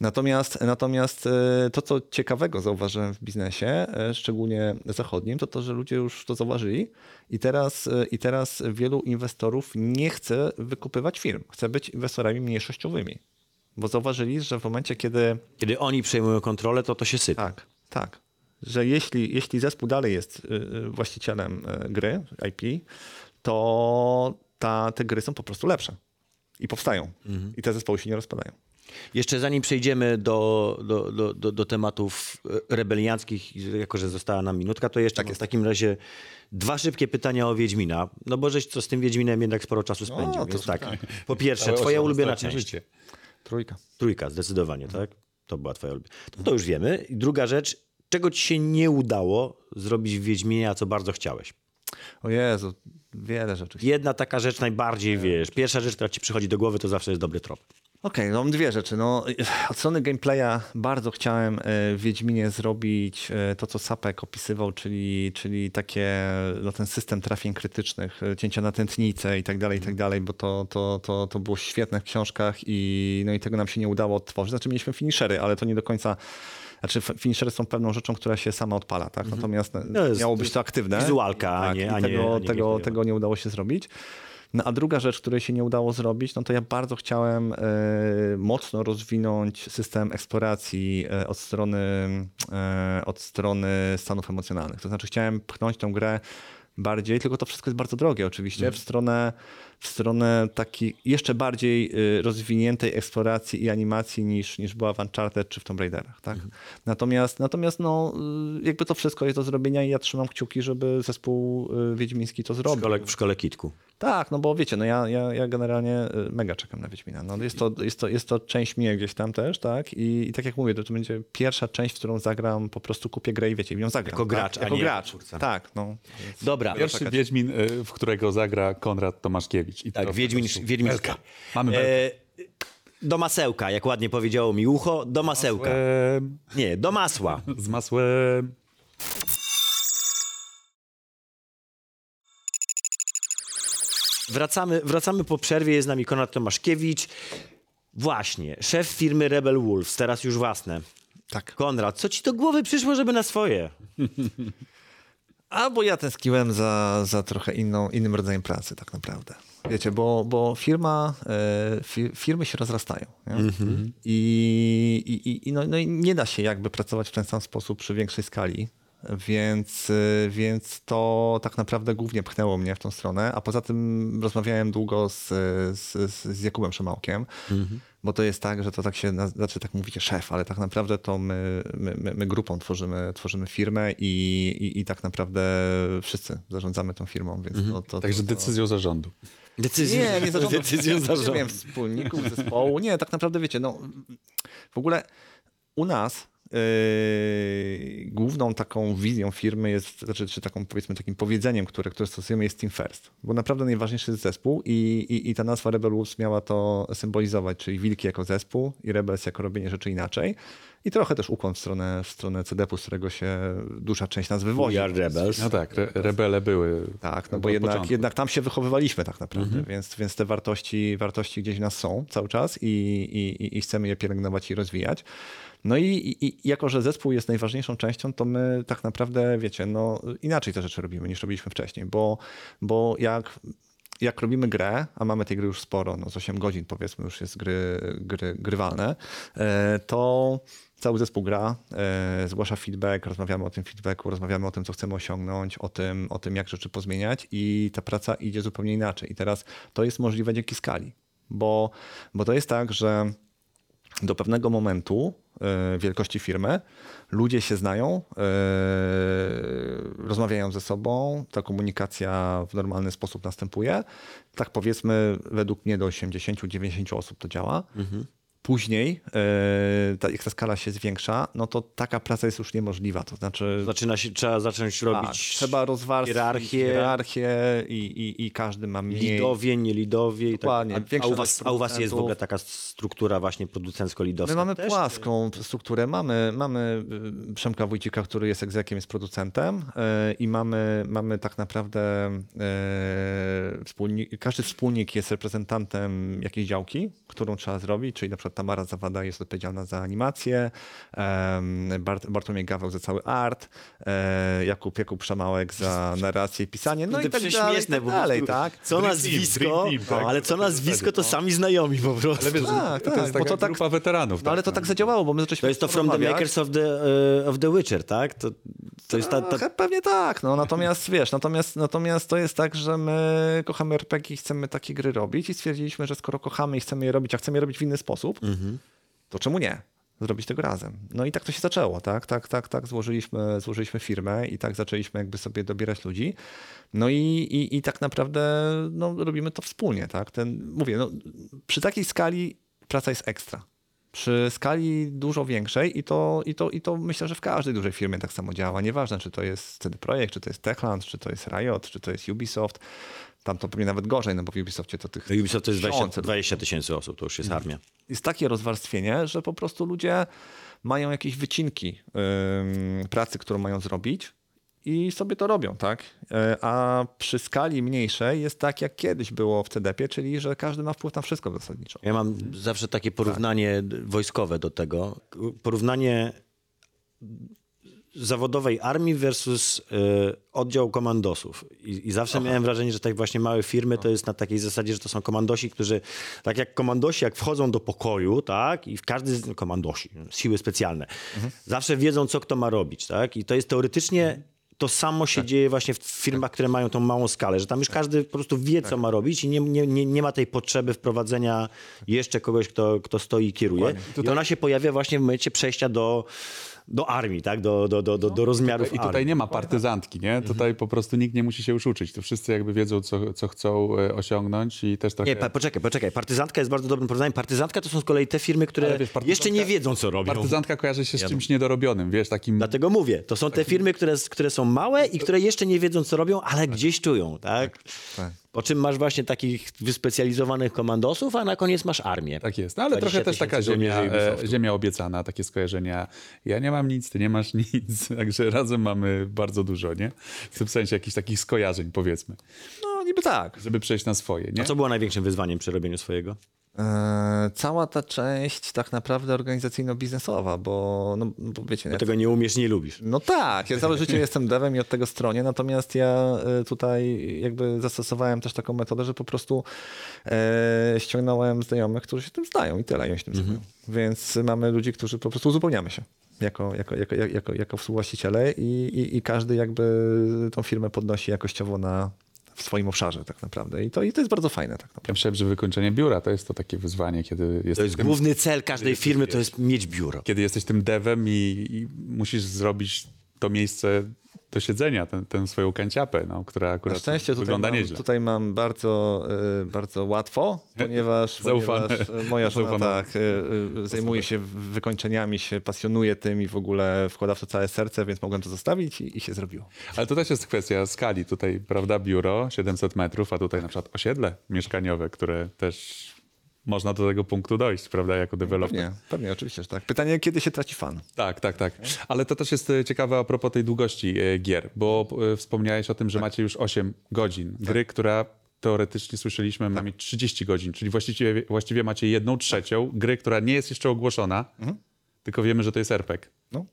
Natomiast, natomiast e, to, co ciekawego zauważyłem w biznesie, e, szczególnie zachodnim, to to, że ludzie już to zauważyli i teraz, e, i teraz wielu inwestorów nie chce wykupywać firm, chce być inwestorami mniejszościowymi. Bo zauważyli, że w momencie, kiedy Kiedy oni przejmują kontrolę, to to się sypie. tak, tak. Że jeśli, jeśli zespół dalej jest y, y, właścicielem y, gry, IP, to ta, te gry są po prostu lepsze. I powstają. I te zespoły się nie rozpadają. Jeszcze zanim przejdziemy do, do, do, do, do tematów e, rebelianckich, jako że została nam minutka, to jeszcze tak w takim razie dwa szybkie pytania o Wiedźmina. No bo żeś co z tym Wiedźminem jednak sporo czasu spędził. to więc tak. Po pierwsze, twoja 18 ulubiona część. życie. Trójka. Trójka, zdecydowanie, tak? To była twoja ulubiona. No to już wiemy. I druga rzecz, czego ci się nie udało zrobić w Wiedźminie, a co bardzo chciałeś? O Jezu, wiele rzeczy. Jedna taka rzecz najbardziej, wiesz, pierwsza rzecz, która ci przychodzi do głowy, to zawsze jest dobry trop. Okej, no mam dwie rzeczy. No, od strony gameplaya bardzo chciałem e, w Wiedźminie zrobić e, to, co Sapek opisywał, czyli, czyli takie, no, ten system trafień krytycznych, e, cięcia na tętnicę i tak dalej, i tak dalej, bo to, to, to, to było świetne w książkach i, no, i tego nam się nie udało odtworzyć. Znaczy mieliśmy finishery, ale to nie do końca... Znaczy finishery są pewną rzeczą, która się sama odpala, tak? Natomiast No jest- miało być to aktywne. wizualka, a tak, nie- i a nie- tego, a nie tego, tego nie udało się zrobić. No a druga rzecz, której się nie udało zrobić, no to ja bardzo chciałem e, mocno rozwinąć system eksploracji e, od strony, e, od strony stanów emocjonalnych. To znaczy chciałem pchnąć tą grę bardziej, tylko to wszystko jest bardzo drogie oczywiście, w stronę, w stronę takiej jeszcze bardziej y, rozwiniętej eksploracji i animacji niż, niż była w Uncharted czy w Tomb Raiderach. Tak? Natomiast, natomiast no, y, jakby to wszystko jest do zrobienia i ja trzymam kciuki, żeby zespół y, wiedźmiński to W zrobił. szkole, w szkole Kitku. Tak, no bo wiecie, no ja, ja, ja generalnie mega czekam na Wiedźmina. No jest, to, jest, to, jest to część mnie gdzieś tam też, tak? I, i tak jak mówię, to, to będzie pierwsza część, w którą zagram, po prostu kupię grę i wiecie, w nią zagram. Jako gracz, tak? a Jako nie gracz, twórca. tak. No. Dobra. Pierwszy Wiedźmin, w którego zagra Konrad Tomaszkiewicz. I Tak, to Wiedźmin, Wiedźmin. belka. Mamy belkę. E, do masełka, jak ładnie powiedziało mi ucho, do masełka. Masłem, Nie, do masła. z masłem. Wracamy, wracamy po przerwie, jest z nami Konrad Tomaszkiewicz. Właśnie, szef firmy Rebel Wolves, teraz już własne. Tak. Konrad, co ci do głowy przyszło, żeby na swoje? A bo ja tęskniłem za, za trochę inną, innym rodzajem pracy tak naprawdę. Wiecie, bo, bo firma, e, fi, firmy się rozrastają. Nie? I, i, i, no, no i nie da się jakby pracować w ten sam sposób przy większej skali. Więc, e, więc to tak naprawdę głównie pchnęło mnie w tą stronę. A poza tym rozmawiałem długo z, z, z Jakubem Szymałkiem, bo to jest tak, że to tak się, znaczy tak mówicie szef, ale tak naprawdę to my, my, my, grupą tworzymy, tworzymy firmę i, i, i tak naprawdę wszyscy zarządzamy tą firmą, więc to, to, Także to, to... decyzją zarządu. Decyzją, Nie, nie zarządzam. decyzją Nie zarządu. wiem, wspólników zespołu. Nie, tak naprawdę wiecie, no w ogóle u nas yy, główną taką wizją firmy jest, znaczy, czy taką powiedzmy takim powiedzeniem, które, które stosujemy jest team first. Bo naprawdę najważniejszy jest zespół i, i, i ta nazwa Rebel Wolves miała to symbolizować, czyli wilki jako zespół i Rebels jako robienie rzeczy inaczej. I trochę też ukłon w stronę, w stronę CDP-u, z którego się duża część nas wywodzi. We are rebels. No tak, re, rebele były. Tak, no bo jednak, jednak tam się wychowywaliśmy tak naprawdę, więc, więc te wartości, wartości gdzieś w nas są cały czas i, i- i chcemy je pielęgnować i rozwijać. No i, i, jako, że zespół jest najważniejszą częścią, to my tak naprawdę, wiecie, no inaczej te rzeczy robimy niż robiliśmy wcześniej, bo, bo jak jak robimy grę, a mamy tej gry już sporo, no z 8 godzin powiedzmy już jest gry, gry grywalne, e, to cały zespół gra, e, zgłasza feedback, rozmawiamy o tym feedbacku, rozmawiamy o tym, co chcemy osiągnąć, o tym, o tym jak rzeczy pozmieniać i ta praca idzie zupełnie inaczej. I teraz to jest możliwe dzięki skali, bo, bo to jest tak, że do pewnego momentu wielkości firmy ludzie się znają, e, rozmawiają ze sobą, ta komunikacja w normalny sposób następuje. Tak powiedzmy, według mnie do 80-90 osób to działa. Później, e, ta, jak ta skala się zwiększa, no to taka praca jest już niemożliwa. To znaczy, Zaczyna się, trzeba zacząć tak, robić trzeba rozwarstwić hierarchię. hierarchię i, i, i każdy ma mniej. lidowie, nie lidowie. I tak. Dokładnie. A, a, Większość u was, a u was jest w ogóle taka struktura właśnie producencko-lidowska? My mamy też? płaską strukturę. Mamy, mamy y, Przemka Wójcika, który jest egzekiem, jest producentem y, i mamy, mamy tak naprawdę y, wspólnik, każdy wspólnik jest reprezentantem jakiejś działki, którą trzeba zrobić, czyli na przykład Tamara Zawada jest odpowiedzialna za animację, Bart, Bartłomiej Gaweł za cały art, e, Jakub, Jakub Szamałek za narrację i pisanie, no i tak dalej, tak dalej, tak? Co nazwisko, tak? ale co nazwisko, to sami znajomi po prostu. Ale wiesz, Tak, to tak, jest bo taka to tak- grupa weteranów. No ale to tak zadziałało, bo my zaczęliśmy To jest to From the. Makers of the, e, of the Witcher, tak? To, to jest ta, ta, Pewnie tak, no natomiast wiesz, natomiast, natomiast to jest tak, że my kochamy RPG i chcemy takie gry robić i stwierdziliśmy, że skoro kochamy i chcemy je robić, a chcemy je robić w inny sposób, to czemu nie? Zrobić tego razem. No i tak to się zaczęło, tak, tak, tak, tak. Złożyliśmy, złożyliśmy firmę i tak zaczęliśmy jakby sobie dobierać ludzi. No i, i, i tak naprawdę no, robimy to wspólnie, tak. Ten, mówię, no, przy takiej skali praca jest ekstra. Przy skali dużo większej i to, i, to, i to myślę, że w każdej dużej firmie tak samo działa. Nieważne, czy to jest CD Projekt, czy to jest Techland, czy to jest Riot, czy to jest Ubisoft. Tam to pewnie nawet gorzej, no bo w Ubisoftie to tych No Ubisoft to jest 20, tysiące 20 tysięcy osób, to już jest armia. jest takie rozwarstwienie, że po prostu ludzie mają jakieś wycinki ym, pracy, którą mają zrobić i sobie to robią, tak? E, A przy skali mniejszej jest tak, jak kiedyś było w CDP, czyli że każdy ma wpływ na wszystko zasadniczo. Ja mam zawsze takie porównanie wojskowe do tego. Porównanie zawodowej armii versus y, oddział komandosów. I, I zawsze miałem wrażenie, że tak właśnie małe firmy to jest na takiej zasadzie, że to są komandosi, którzy, tak jak komandosi, jak wchodzą do pokoju, tak, i w każdy, z- komandosi, siły specjalne, zawsze wiedzą, co kto ma robić, tak, i to jest teoretycznie to samo się dzieje właśnie w firmach, które mają tą małą skalę, że tam już każdy po prostu wie, co ma robić i nie, nie, nie, nie ma tej potrzeby wprowadzenia jeszcze kogoś, kto, kto stoi i kieruje. I ona się pojawia właśnie w momencie przejścia do, do armii, tak? do, do, do, do, do rozmiarów I tutaj armii. nie ma partyzantki, nie? Tutaj po prostu nikt nie musi się już uczyć. To wszyscy jakby wiedzą, co, co chcą e, osiągnąć i też trochę... Nie, pa, poczekaj, poczekaj. Partyzantka jest bardzo dobrym porównaniem. Partyzantka to są z kolei te firmy, które wiesz, jeszcze nie wiedzą, co robią. Partyzantka kojarzy się z czymś niedorobionym, wiesz, takim... Dlatego mówię, to są te firmy, które, które są małe i które jeszcze nie wiedzą, co robią, ale gdzieś czują, tak? tak. Po czym masz właśnie takich wyspecjalizowanych komandosów, a na koniec masz armię. Tak jest, no, ale 20 trochę też taka ziemia, e, ziemia obiecana, takie skojarzenia. Ja nie mam nic, ty nie masz nic, także razem mamy bardzo dużo, nie? W tym sensie jakichś takich skojarzeń, powiedzmy, No niby tak. żeby przejść na swoje, nie? A co było największym wyzwaniem przy robieniu swojego? E, cała ta część tak naprawdę organizacyjno-biznesowa, bo, no, bo wiecie... Bo ja- tego nie umiesz, nie lubisz. No tak, ja całe życie jestem devem i od tego stronie, natomiast ja e, tutaj jakby zastosowałem też taką metodę, że po prostu e, ściągnąłem znajomych, którzy się tym znają i tyle, i się tym Mhm. Więc mamy ludzi, którzy po prostu uzupełniamy się jako, jako, jako, jako, jako współwłaściciele i, i, i każdy jakby tą firmę podnosi jakościowo na, w swoim obszarze tak naprawdę. I to, i to jest bardzo fajne tak naprawdę. Ja myślałem, że wykończenie biura to jest to takie wyzwanie, kiedy jesteś, To jest tym, główny cel każdej firmy, to jest mieć biuro. kiedy jesteś tym devem i, i musisz zrobić to miejsce do siedzenia, tę tę swoją kanciapę, no, która Na akurat szczęście tutaj wygląda mam, nieźle. tutaj mam bardzo, y, bardzo łatwo, ponieważ, Zaufane. ponieważ y, moja żona tak, y, zajmuje się wykończeniami, się pasjonuje tym i w ogóle wkłada w to całe serce, więc mogłem to zostawić i, i się zrobiło. Ale to też jest kwestia skali. Tutaj, prawda, biuro 700 metrów, a tutaj na przykład osiedle mieszkaniowe, które też można do tego punktu dojść, prawda, jako deweloper. Pewnie, pewnie, oczywiście, że tak. Pytanie, kiedy się traci fan? Tak, tak, tak. Ale to też jest e, ciekawe a propos tej długości e, gier, bo e, wspomniałeś o tym, że macie już 8 godzin. Gry, która teoretycznie słyszeliśmy ma mieć 30 godzin, czyli właściwie, właściwie macie jedną trzecią gry, która nie jest jeszcze ogłoszona. tylko wiemy, że to jest RPG. No.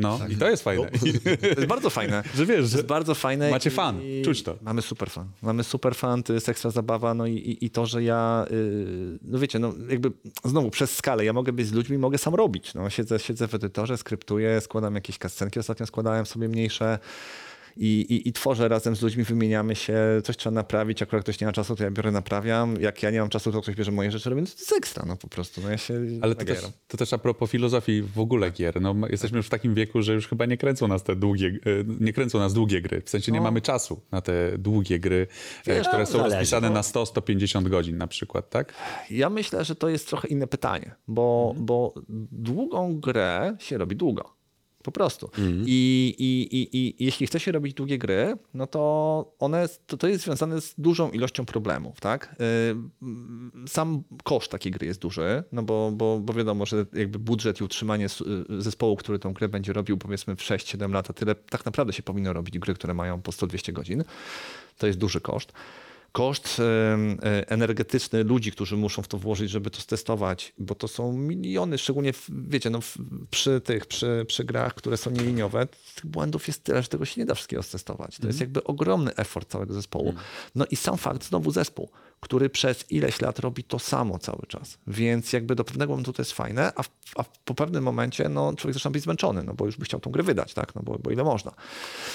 No i to jest fajne. To jest bardzo fajne. Że wiesz, to że jest bardzo fajne. macie fan, czuć to. Mamy super fan. Mamy super fan, to jest ekstra zabawa, no i, i, i to, że ja, yy, no wiecie, no jakby znowu przez skalę, ja mogę być z ludźmi, mogę sam robić. No, siedzę, siedzę w edytorze, skryptuję, składam jakieś kascenki, ostatnio składałem sobie mniejsze i, i, i tworzę razem z ludźmi, wymieniamy się, coś trzeba naprawić, akurat ktoś nie ma czasu, to ja biorę, naprawiam. Jak ja nie mam czasu, to ktoś bierze moje rzeczy, robię, no to jest ekstra, no po prostu. No ja się Ale to też, to też a propos filozofii w ogóle gier. No, jesteśmy już w takim wieku, że już chyba nie kręcą nas te długie, e, nie kręcą nas długie gry. W sensie nie mamy czasu na te długie gry, e, Wiesz, które no, są zależy, rozpisane no. na 100-150 godzin na przykład, tak? Ja myślę, że to jest trochę inne pytanie, bo, bo długą grę się robi długo. Po prostu. I, i, i, I jeśli chce się robić długie gry, no to one to, to jest związane z dużą ilością problemów, tak? Ym, Sam koszt takiej gry jest duży, no bo, bo, bo wiadomo, że jakby budżet i utrzymanie y, zespołu, który tą grę będzie robił powiedzmy w 6-7 lat, a tyle tak naprawdę się powinno robić gry, które mają po 100-200 godzin. To jest duży koszt. Koszt e, energetyczny ludzi, którzy muszą w to włożyć, żeby to stestować, bo to są miliony, szczególnie wiecie, no przy tych, przy, przy grach, które są nieliniowe, tych błędów jest tyle, że tego się nie da wszystkiego stestować. To jest jakby ogromny effort całego zespołu. No i sam fakt, znowu zespół, który przez ileś lat robi to samo cały czas. Więc jakby do pewnego momentu to jest fajne, a, w, a po pewnym momencie no, człowiek zaczyna być zmęczony, no bo już by chciał tą grę wydać, tak? no bo, bo ile można.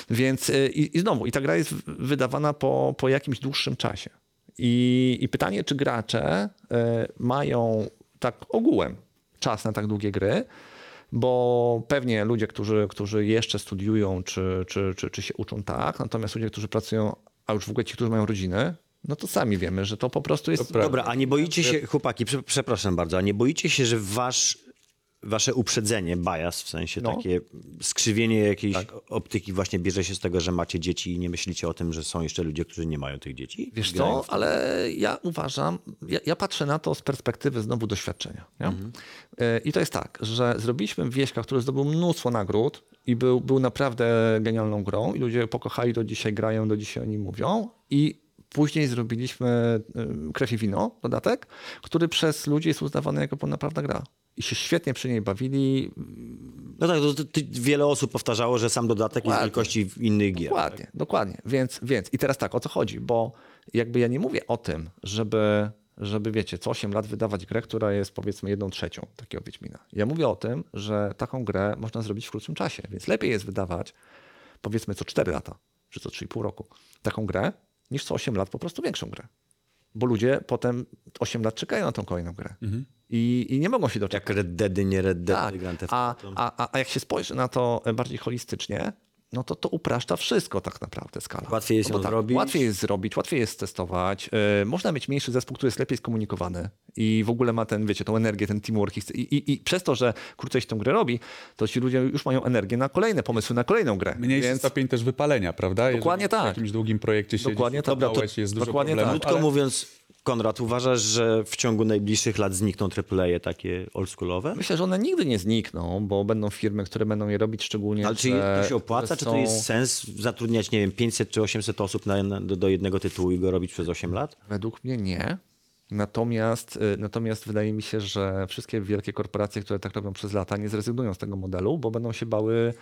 Więc y, i, i znowu, i ta gra jest wydawana po, po jakimś dłuższym czasie. I, I pytanie, czy gracze y, mają tak ogółem czas na tak długie gry, bo pewnie ludzie, którzy, którzy jeszcze studiują, czy, czy, czy, czy się uczą tak, natomiast ludzie, którzy pracują, a już w ogóle ci, którzy mają rodziny, no to sami wiemy, że to po prostu jest... Dobra, a nie boicie się, chłopaki, prze, przepraszam bardzo, a nie boicie się, że wasz, wasze uprzedzenie, bias, w sensie No. takie skrzywienie jakiejś optyki właśnie bierze się z tego, że macie dzieci i nie myślicie o tym, że są jeszcze ludzie, którzy nie mają tych dzieci? Wiesz co, ale ja uważam, ja, ja patrzę na to z perspektywy znowu doświadczenia. Nie? E, I to jest tak, że zrobiliśmy Wieśka, który zdobył mnóstwo nagród i był, był naprawdę genialną grą i ludzie pokochali, do dzisiaj grają, do dzisiaj o nim mówią i Później zrobiliśmy y, Krew i Wino, dodatek, który przez ludzi jest uznawany jako pełnoprawna gra. I się świetnie przy niej bawili. No tak, to, to, to wiele osób powtarzało, że sam dodatek jest Dokładnie. wielkości innych gier. Dokładnie, dokładnie. Więc, więc i teraz tak, o co chodzi? Bo jakby ja nie mówię o tym, żeby, żeby wiecie, co 8 lat wydawać grę, która jest powiedzmy jedną trzecią takiego Wiedźmina. Ja mówię o tym, że taką grę można zrobić w krótszym czasie, więc lepiej jest wydawać powiedzmy co 4 lata, czy co 3,5 roku taką grę, niż co 8 lat po prostu większą grę. Bo ludzie potem 8 lat czekają na tą kolejną grę. I, I nie mogą się doczekać. Jak Red Deady, nie Red Dead, Tak, Grand Theft a, Auto. a, a, a jak się spojrzy na to bardziej holistycznie, no to to upraszcza wszystko tak naprawdę skala. Łatwiej jest No tak, zrobić. Łatwiej jest zrobić, łatwiej jest testować. Yy, można mieć mniejszy zespół, który jest lepiej skomunikowany i w ogóle ma ten, wiecie, tą energię, ten teamwork. I, i, i, przez to, że krócej się tę grę robi, to ci ludzie już mają energię na kolejne pomysły, na kolejną grę. Mniejszy Więc stopień też wypalenia, prawda? Dokładnie Jeżeli tak. W jakimś długim projekcie siedzisz, Dokładnie tak. Dobra, Dobra, to- jest dużo dokładnie problemów, tak. Krótko ale... mówiąc, Konrad, uważasz, że w ciągu najbliższych lat znikną AAA takie oldschoolowe? myślę, że one nigdy nie znikną, bo będą firmy, które będą je robić szczególnie. Ale czy to się opłaca, że czy to są- jest sens zatrudniać, nie wiem, 500 czy 800 osób na, na, do, do jednego tytułu i go robić przez 8 lat? Według mnie nie. Natomiast, y, natomiast wydaje mi się, że wszystkie wielkie korporacje, które tak robią przez lata, nie zrezygnują z tego modelu, bo będą się bały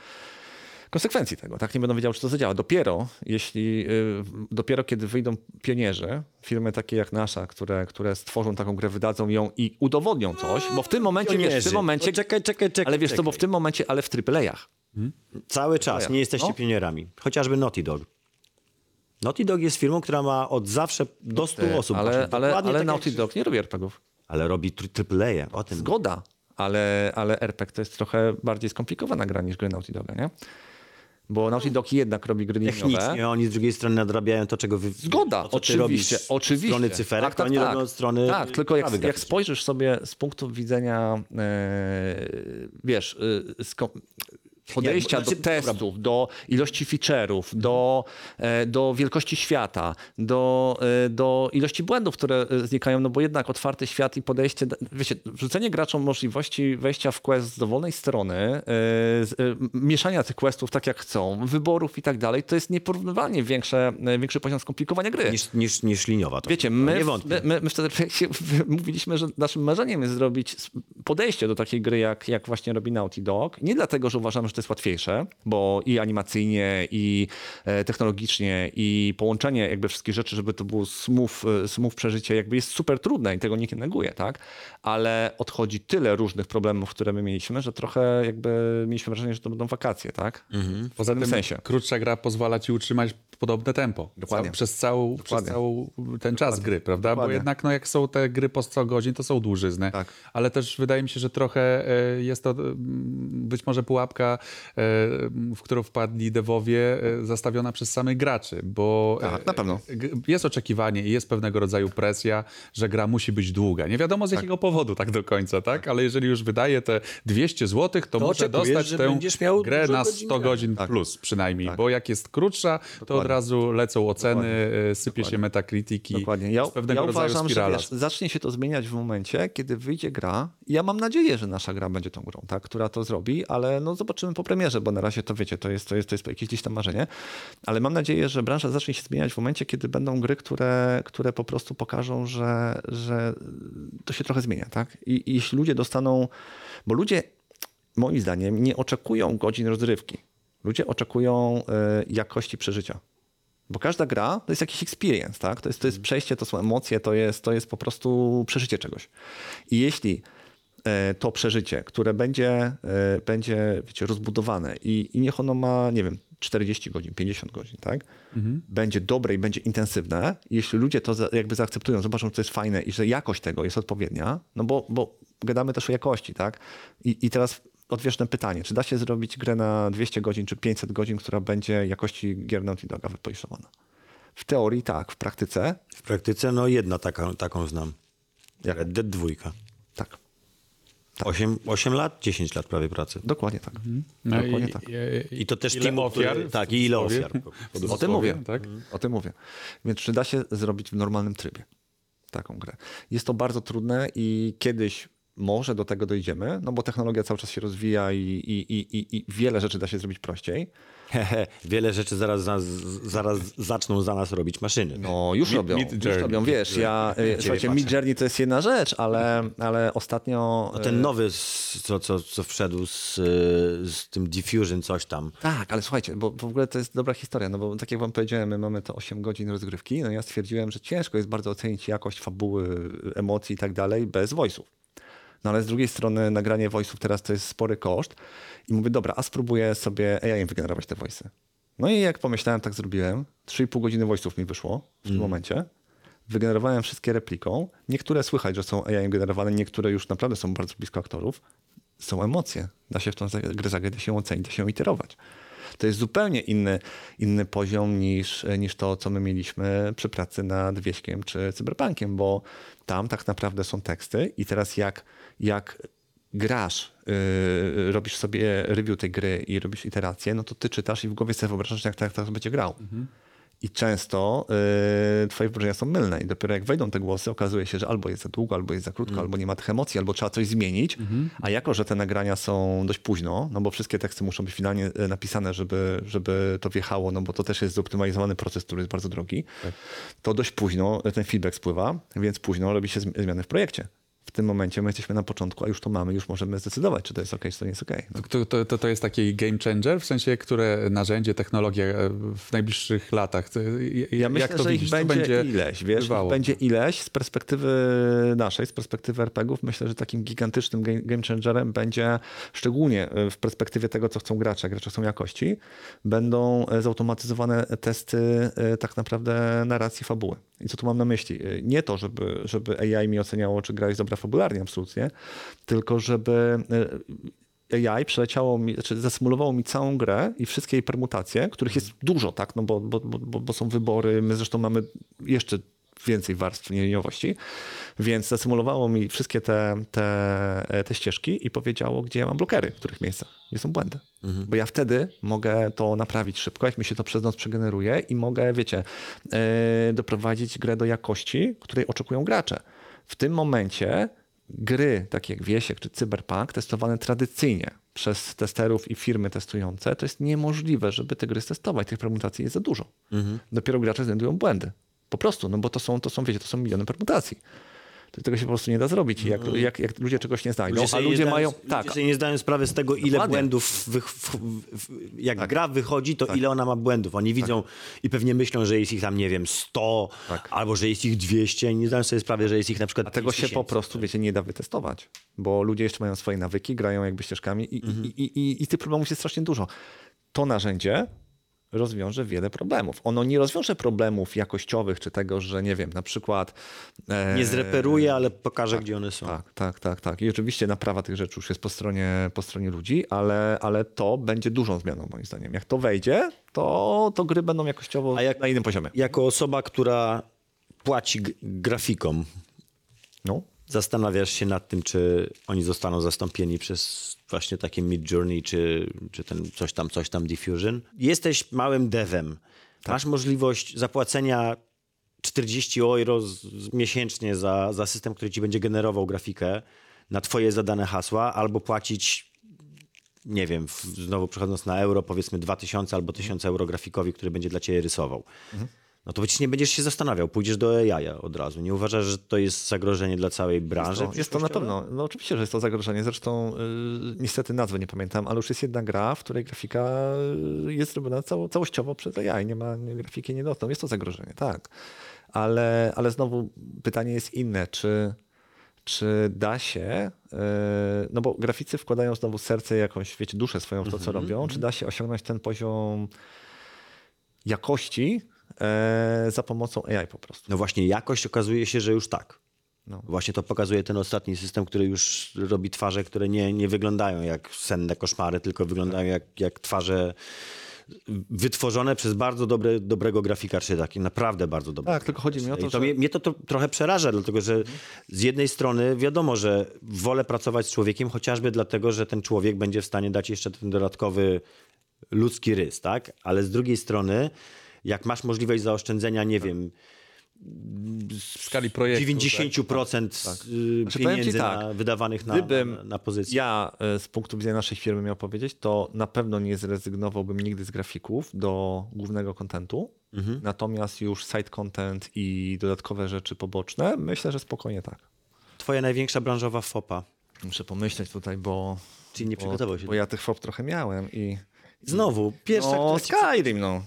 konsekwencji tego. Tak nie będą wiedziały, czy to zadziała. Dopiero jeśli, y, dopiero kiedy wyjdą pionierzy, firmy takie jak nasza, które, które stworzą taką grę, wydadzą ją i udowodnią coś, bo w tym momencie, wiesz, w Pionierzy. tym momencie, No czekaj, czekaj, czekaj. ale wiesz co, bo w czekaj. tym momencie, ale w AAA-ach. Cały czas nie jesteście No. pionierami. Chociażby Naughty Dog. Naughty Dog jest firmą, która ma od zawsze do 100 osób. Ale, ale, ale tak Naughty Dog nie robi RPGów. Ale robi AAA, o tym. Zgoda, ale, ale RPG to jest trochę bardziej skomplikowana gra niż gry Naughty Doga, nie? Bo Naughty Dog jednak robi gry liniowe. Technicznie oni z drugiej strony nadrabiają to, czego wy... Zgoda, to, co ty oczywiście, z oczywiście. strony cyferek, tak, to tak, oni tak. robią od strony Tak, tylko jak, jak spojrzysz sobie z punktu widzenia, e, wiesz, sko- podejścia Nie, do znaczy- testów, do ilości feature'ów, do, e, do wielkości świata, do, e, do ilości błędów, które e, znikają, no bo jednak otwarty świat i podejście, wiecie, wrzucenie graczom możliwości wejścia w quest z dowolnej strony, mieszania tych questów tak jak chcą, wyborów i tak dalej, to jest nieporównywalnie większe, większy poziom skomplikowania gry. Niż, niż, niż liniowa. To. Wiecie, my, my, my, my wtedy mówiliśmy, że naszym marzeniem jest zrobić podejście do takiej gry, jak, jak właśnie robi Naughty Dog. Nie dlatego, że uważamy, że to jest łatwiejsze, bo i animacyjnie, i e, technologicznie, i połączenie jakby wszystkich rzeczy, żeby to było smooth, e, smooth przeżycie, jakby jest super trudne i tego nikt nie neguje, tak? Ale odchodzi tyle różnych problemów, które my mieliśmy, że trochę jakby mieliśmy wrażenie, że to będą wakacje, tak? Poza tym tym sensie. krótsza gra pozwala ci utrzymać podobne tempo. Dokładnie. Ca- Przez, całą, przez Dokładnie. cały ten czas gry, prawda? Bo Dokładnie. jednak no, jak są te gry po 100 godzin, to są dłużyzny. Tak. Ale też wydaje mi się, że trochę e, jest to mm, być może pułapka, e, w którą wpadli dewowie, e, zastawiona przez samych graczy, bo Tak, e, na pewno. jest oczekiwanie i jest pewnego rodzaju presja, że gra musi być długa. Nie wiadomo z jakiego powodu tak do końca, tak? Ale jeżeli już wydaje te 200 zł, to, To muszę dostać tę grę na godzin 100 grania. godzin plus przynajmniej, Tak. bo jak jest krótsza, to od razu lecą oceny, e, sypie się Metacritic i Dokładnie. Ja, pewnego ja rodzaju uważam, że wiesz, zacznie się to zmieniać w momencie, kiedy wyjdzie gra. I ja mam nadzieję, że nasza gra będzie tą grą, tak, która to zrobi, ale no zobaczymy po premierze, bo na razie to wiecie, to jest, to jest, to jest jakieś gdzieś tam marzenie. Ale mam nadzieję, że branża zacznie się zmieniać w momencie, kiedy będą gry, które, które po prostu pokażą, że, że to się trochę zmienia. Tak? I, I jeśli ludzie dostaną, bo ludzie moim zdaniem nie oczekują godzin rozrywki. Ludzie oczekują y, jakości przeżycia. Bo każda gra to jest jakiś experience, tak? To jest, to jest przejście, to są emocje, to jest, to jest po prostu przeżycie czegoś. I jeśli to przeżycie, które będzie, e, będzie wiecie, rozbudowane i, i niech ono ma, nie wiem, 40 godzin, 50 godzin, tak? Będzie dobre i będzie intensywne. Jeśli ludzie to za, jakby zaakceptują, zobaczą, że to jest fajne i że jakość tego jest odpowiednia, no bo, bo gadamy też o jakości, tak? I, i teraz odwieczne pytanie, czy da się zrobić grę na 200 godzin czy 500 godzin, która będzie jakości gier Naughty Doga wypoliszowana? W teorii tak, w praktyce W praktyce no jedna taka, taką znam. Jak? Red Dead 2. tak. 8, 8 lat, 10 lat prawie pracy. Dokładnie tak. No Dokładnie i, tak. i, I to też ile teamu, ofiar? który- tak, i ile ofiar. O tym mówię. Tak? O tym mówię. Więc czy da się zrobić w normalnym trybie taką grę? Jest to bardzo trudne i kiedyś może do tego dojdziemy, no bo technologia cały czas się rozwija i, i, i, i, i wiele rzeczy da się zrobić prościej. Hehe, Wiele rzeczy zaraz, za, zaraz zaczną za nas robić maszyny. No już Mid- robią, Mid już Journey. robią, wiesz, ja, y, słuchajcie, patrzę. Mid Journey to jest jedna rzecz, ale, ale ostatnio... No ten nowy, z- co, co, co wszedł z, y, z tym Diffusion, coś tam. Tak, ale słuchajcie, bo w ogóle to jest dobra historia, no bo tak jak wam powiedziałem, my mamy to 8 godzin rozgrywki, no ja stwierdziłem, że ciężko jest bardzo ocenić jakość fabuły, emocji i tak dalej bez voice'ów. No ale z drugiej strony nagranie voice'ów teraz to jest spory koszt i mówię, dobra, a spróbuję sobie AI wygenerować te voice'y. No i jak pomyślałem, tak zrobiłem. 3,5 godziny voice'ów mi wyszło w tym momencie. Wygenerowałem wszystkie repliką. Niektóre słychać, że są AI generowane, niektóre już naprawdę są bardzo blisko aktorów. Są emocje. Da się w tą grę zagrać, da się ocenić, da się ją iterować. To jest zupełnie inny, inny poziom niż, niż to, co my mieliśmy przy pracy nad Wieśkiem czy Cyberpunkiem, bo tam tak naprawdę są teksty i teraz jak, jak grasz, yy, robisz sobie review tej gry i robisz iterację, no to ty czytasz i w głowie sobie wyobrażasz, jak tak, będzie grał. I często yy, twoje wyobrażenia są mylne i dopiero jak wejdą te głosy, okazuje się, że albo jest za długo, albo jest za krótko, albo nie ma tych emocji, albo trzeba coś zmienić. A jako, że te nagrania są dość późno, no bo wszystkie teksty muszą być finalnie e, napisane, żeby, żeby to wjechało, no bo to też jest zoptymalizowany proces, który jest bardzo drogi, to dość późno ten feedback spływa, więc późno robi się zmi- zmiany w projekcie. W tym momencie my jesteśmy na początku, a już to mamy, już możemy zdecydować, czy to jest ok, czy to nie jest ok. No. To, to, to, to jest taki game changer, w sensie, które narzędzie, technologia e, w najbliższych latach. Ja jak myślę, to że widzisz? ich Co będzie, ileś, wiesz, ich będzie ileś z perspektywy naszej, z perspektywy RPGów. Myślę, że takim gigantycznym game, changerem będzie szczególnie e, w perspektywie tego, co chcą gracze, gracze chcą jakości, będą e, zautomatyzowane testy tak naprawdę narracji fabuły. I co tu mam na myśli? Nie to, żeby, żeby AI mi oceniało, czy gra jest dobra fabularnie, absolutnie, tylko żeby e, AI przeleciało mi, znaczy zasymulowało mi całą grę i wszystkie jej permutacje, których jest dużo, tak, no bo, bo, bo, bo- są wybory, my zresztą mamy jeszcze więcej warstw nieliniowości, więc zasymulowało mi wszystkie te, te, te ścieżki i powiedziało, gdzie ja mam blokery, w których miejscach. gdzie są błędy. Bo ja wtedy mogę to naprawić szybko, jak mi się to przez noc przegeneruje i mogę, wiecie, e, doprowadzić grę do jakości, której oczekują gracze. W tym momencie gry, takie jak Wiesiek czy Cyberpunk, testowane tradycyjnie przez testerów i firmy testujące, to jest niemożliwe, żeby te gry testować. Tych permutacji jest za dużo. Dopiero gracze znajdują błędy. Po prostu, no bo to są, to są, wiecie, to są miliony permutacji. To- Tego się po prostu nie da zrobić. Jak, jak, jak ludzie czegoś nie znajdą, a sobie nie ludzie zdają- mają... ludzie Tak, sobie nie zdają sprawy z tego, ile Dokładnie. błędów, wych- w, w, jak gra wychodzi, to ile ona ma błędów. Oni widzą i pewnie myślą, że jest ich tam, nie wiem, 100, Tak. albo że jest ich 200 i nie zdają sobie sprawy, że jest ich na przykład A tego się po 5000. prostu, wiecie, nie da wytestować, bo ludzie jeszcze mają swoje nawyki, grają jakby ścieżkami i, i, i, i, i tych problemów jest strasznie dużo. To narzędzie rozwiąże wiele problemów. Ono nie rozwiąże problemów jakościowych, czy tego, że nie wiem, na przykład... e, Nie zreperuje, ale pokaże, gdzie one są. Tak, tak, tak, tak. I oczywiście naprawa tych rzeczy już jest po stronie, po stronie ludzi, ale, ale to będzie dużą zmianą moim zdaniem. Jak to wejdzie, to, to gry będą jakościowo A jak- na innym poziomie. Jako osoba, która płaci grafikom, No. Zastanawiasz się nad tym, czy oni zostaną zastąpieni przez właśnie takie Mid Journey, czy, czy ten coś tam, coś tam Diffusion. Jesteś małym devem. Masz możliwość zapłacenia 40 euro z, miesięcznie za, za system, który ci będzie generował grafikę na twoje zadane hasła, albo płacić nie wiem, znowu przechodząc na euro, powiedzmy 2000 albo 1000 euro grafikowi, który będzie dla ciebie rysował. No to przecież nie będziesz się zastanawiał, pójdziesz do AI od razu. Nie uważasz, że to jest zagrożenie dla całej branży? To, jest to na pewno. No oczywiście, że jest to zagrożenie. Zresztą yy, niestety nazwy nie pamiętam, ale już jest jedna gra, w której grafika yy, jest zrobiona cało, całościowo przez AI. Nie ma nie, grafiki, nie dotknął. Jest to zagrożenie, tak. Ale, ale znowu pytanie jest inne, czy, czy da się, yy, no bo graficy wkładają znowu serce, jakąś, wiecie, duszę swoją w to, co robią, czy da się osiągnąć ten poziom jakości yy, za pomocą AI po prostu. No właśnie, jakość okazuje się, że już tak. No. Właśnie to pokazuje ten ostatni system, który już robi twarze, które nie, nie wyglądają jak senne koszmary, tylko wyglądają jak, jak twarze wytworzone przez bardzo dobre, dobrego grafika, czy taki naprawdę bardzo dobrego. Tak, tylko chodzi mi o to, I to że- mnie, mnie to, to trochę przeraża, dlatego że z jednej strony wiadomo, że wolę pracować z człowiekiem, chociażby dlatego, że ten człowiek będzie w stanie dać jeszcze ten dodatkowy ludzki rys, tak? Ale z drugiej strony, jak masz możliwość zaoszczędzenia, nie wiem, W skali projektu. 90% y, Znaczy, powiem ci pieniędzy tak, na, wydawanych na, na, na pozycję. ja e, z punktu widzenia naszej firmy miał powiedzieć, to na pewno nie zrezygnowałbym nigdy z grafików do głównego kontentu. Mhm. Natomiast już side content i dodatkowe rzeczy poboczne, myślę, że spokojnie tak. Twoja największa branżowa fopa. Muszę pomyśleć tutaj, bo. Czyli nie przygotował się Bo ja tych fop trochę miałem i. Znowu, pierwsza, No, Skyrim, no.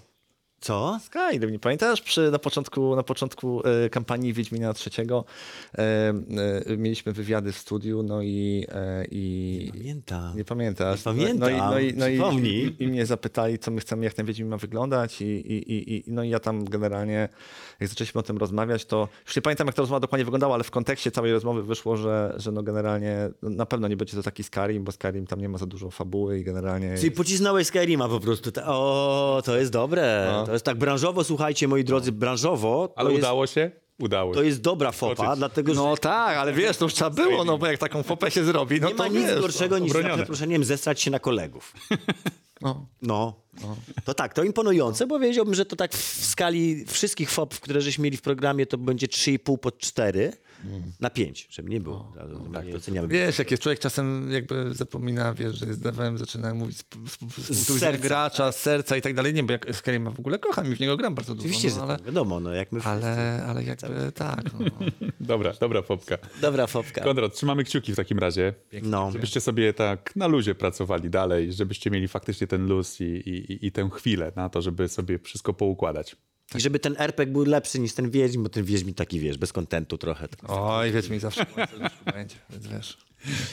Co? Skyrim, nie pamiętasz? Przy, na początku, na początku e, kampanii Wiedźmina III e, e, mieliśmy wywiady w studiu, no i, e, i Pamiętam. Nie pamiętasz. Nie pamiętam. No i, no i, no i, Przypomnij. i, i mnie zapytali, co my chcemy, jak ten Wiedźmin ma wyglądać i, i, i, no i ja tam generalnie, jak zaczęliśmy o tym rozmawiać, to już nie pamiętam, jak ta rozmowa dokładnie wyglądała, ale w kontekście całej rozmowy wyszło, że, że no generalnie no na pewno nie będzie to taki Skyrim, bo Skyrim tam nie ma za dużo fabuły i generalnie... Czyli pocisnąłeś Skyrima po prostu. O, to jest dobre. No. To jest tak branżowo, słuchajcie, moi drodzy, branżowo. Ale jest, udało się? Udało To jest dobra fopa, Skoczyć. dlatego że No tak, ale wiesz, to już trzeba było, no bo jak taką fopę się zrobi, no nie to ma nic wiesz, gorszego niż za przeproszeniem zestrać się na kolegów. No. No. To tak, to imponujące, bo wiedziałbym, że to tak w skali wszystkich fop, które żeśmy mieli w programie, to będzie 3,5 pod 4 na 5, żeby nie było. tak, nie oceniamy. Wiesz, jak jest człowiek czasem jakby zapomina, wiesz, że jest devem, zaczyna mówić z, z, z, z, Z punktu widzenia serca. gracza, z serca i tak dalej. Nie, bo jak Skyrima w ogóle kocham i w niego gram bardzo dużo. Oczywiście, no, że ale, tak, wiadomo, no jak my ale, ale jakby tak. No. Dobra, dobra popka. Dobra fopka. Konrad, trzymamy kciuki w takim razie. No. Żebyście sobie tak na luzie pracowali dalej, żebyście mieli faktycznie ten luz i, i, i tę chwilę na to, żeby sobie wszystko poukładać. I żeby ten RPG był lepszy niż ten Wiedźmin, bo ten Wiedźmin taki, wiesz, bez kontentu trochę. Oj, wiesz mi zawsze będzie, więc wiesz.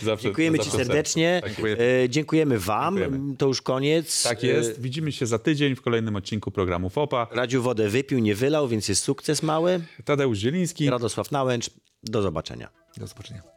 Zawsze, Dziękujemy Ci zawsze sercu. serdecznie. Tak, Dziękuję. E, dziękujemy Wam. Dziękujemy. To już koniec. tak E, jest. Widzimy się za tydzień w kolejnym odcinku programu FOPA. Radziu wodę wypił, nie wylał, więc jest sukces mały. Tadeusz Zieliński. Radosław Nałęcz. Do zobaczenia. Do zobaczenia.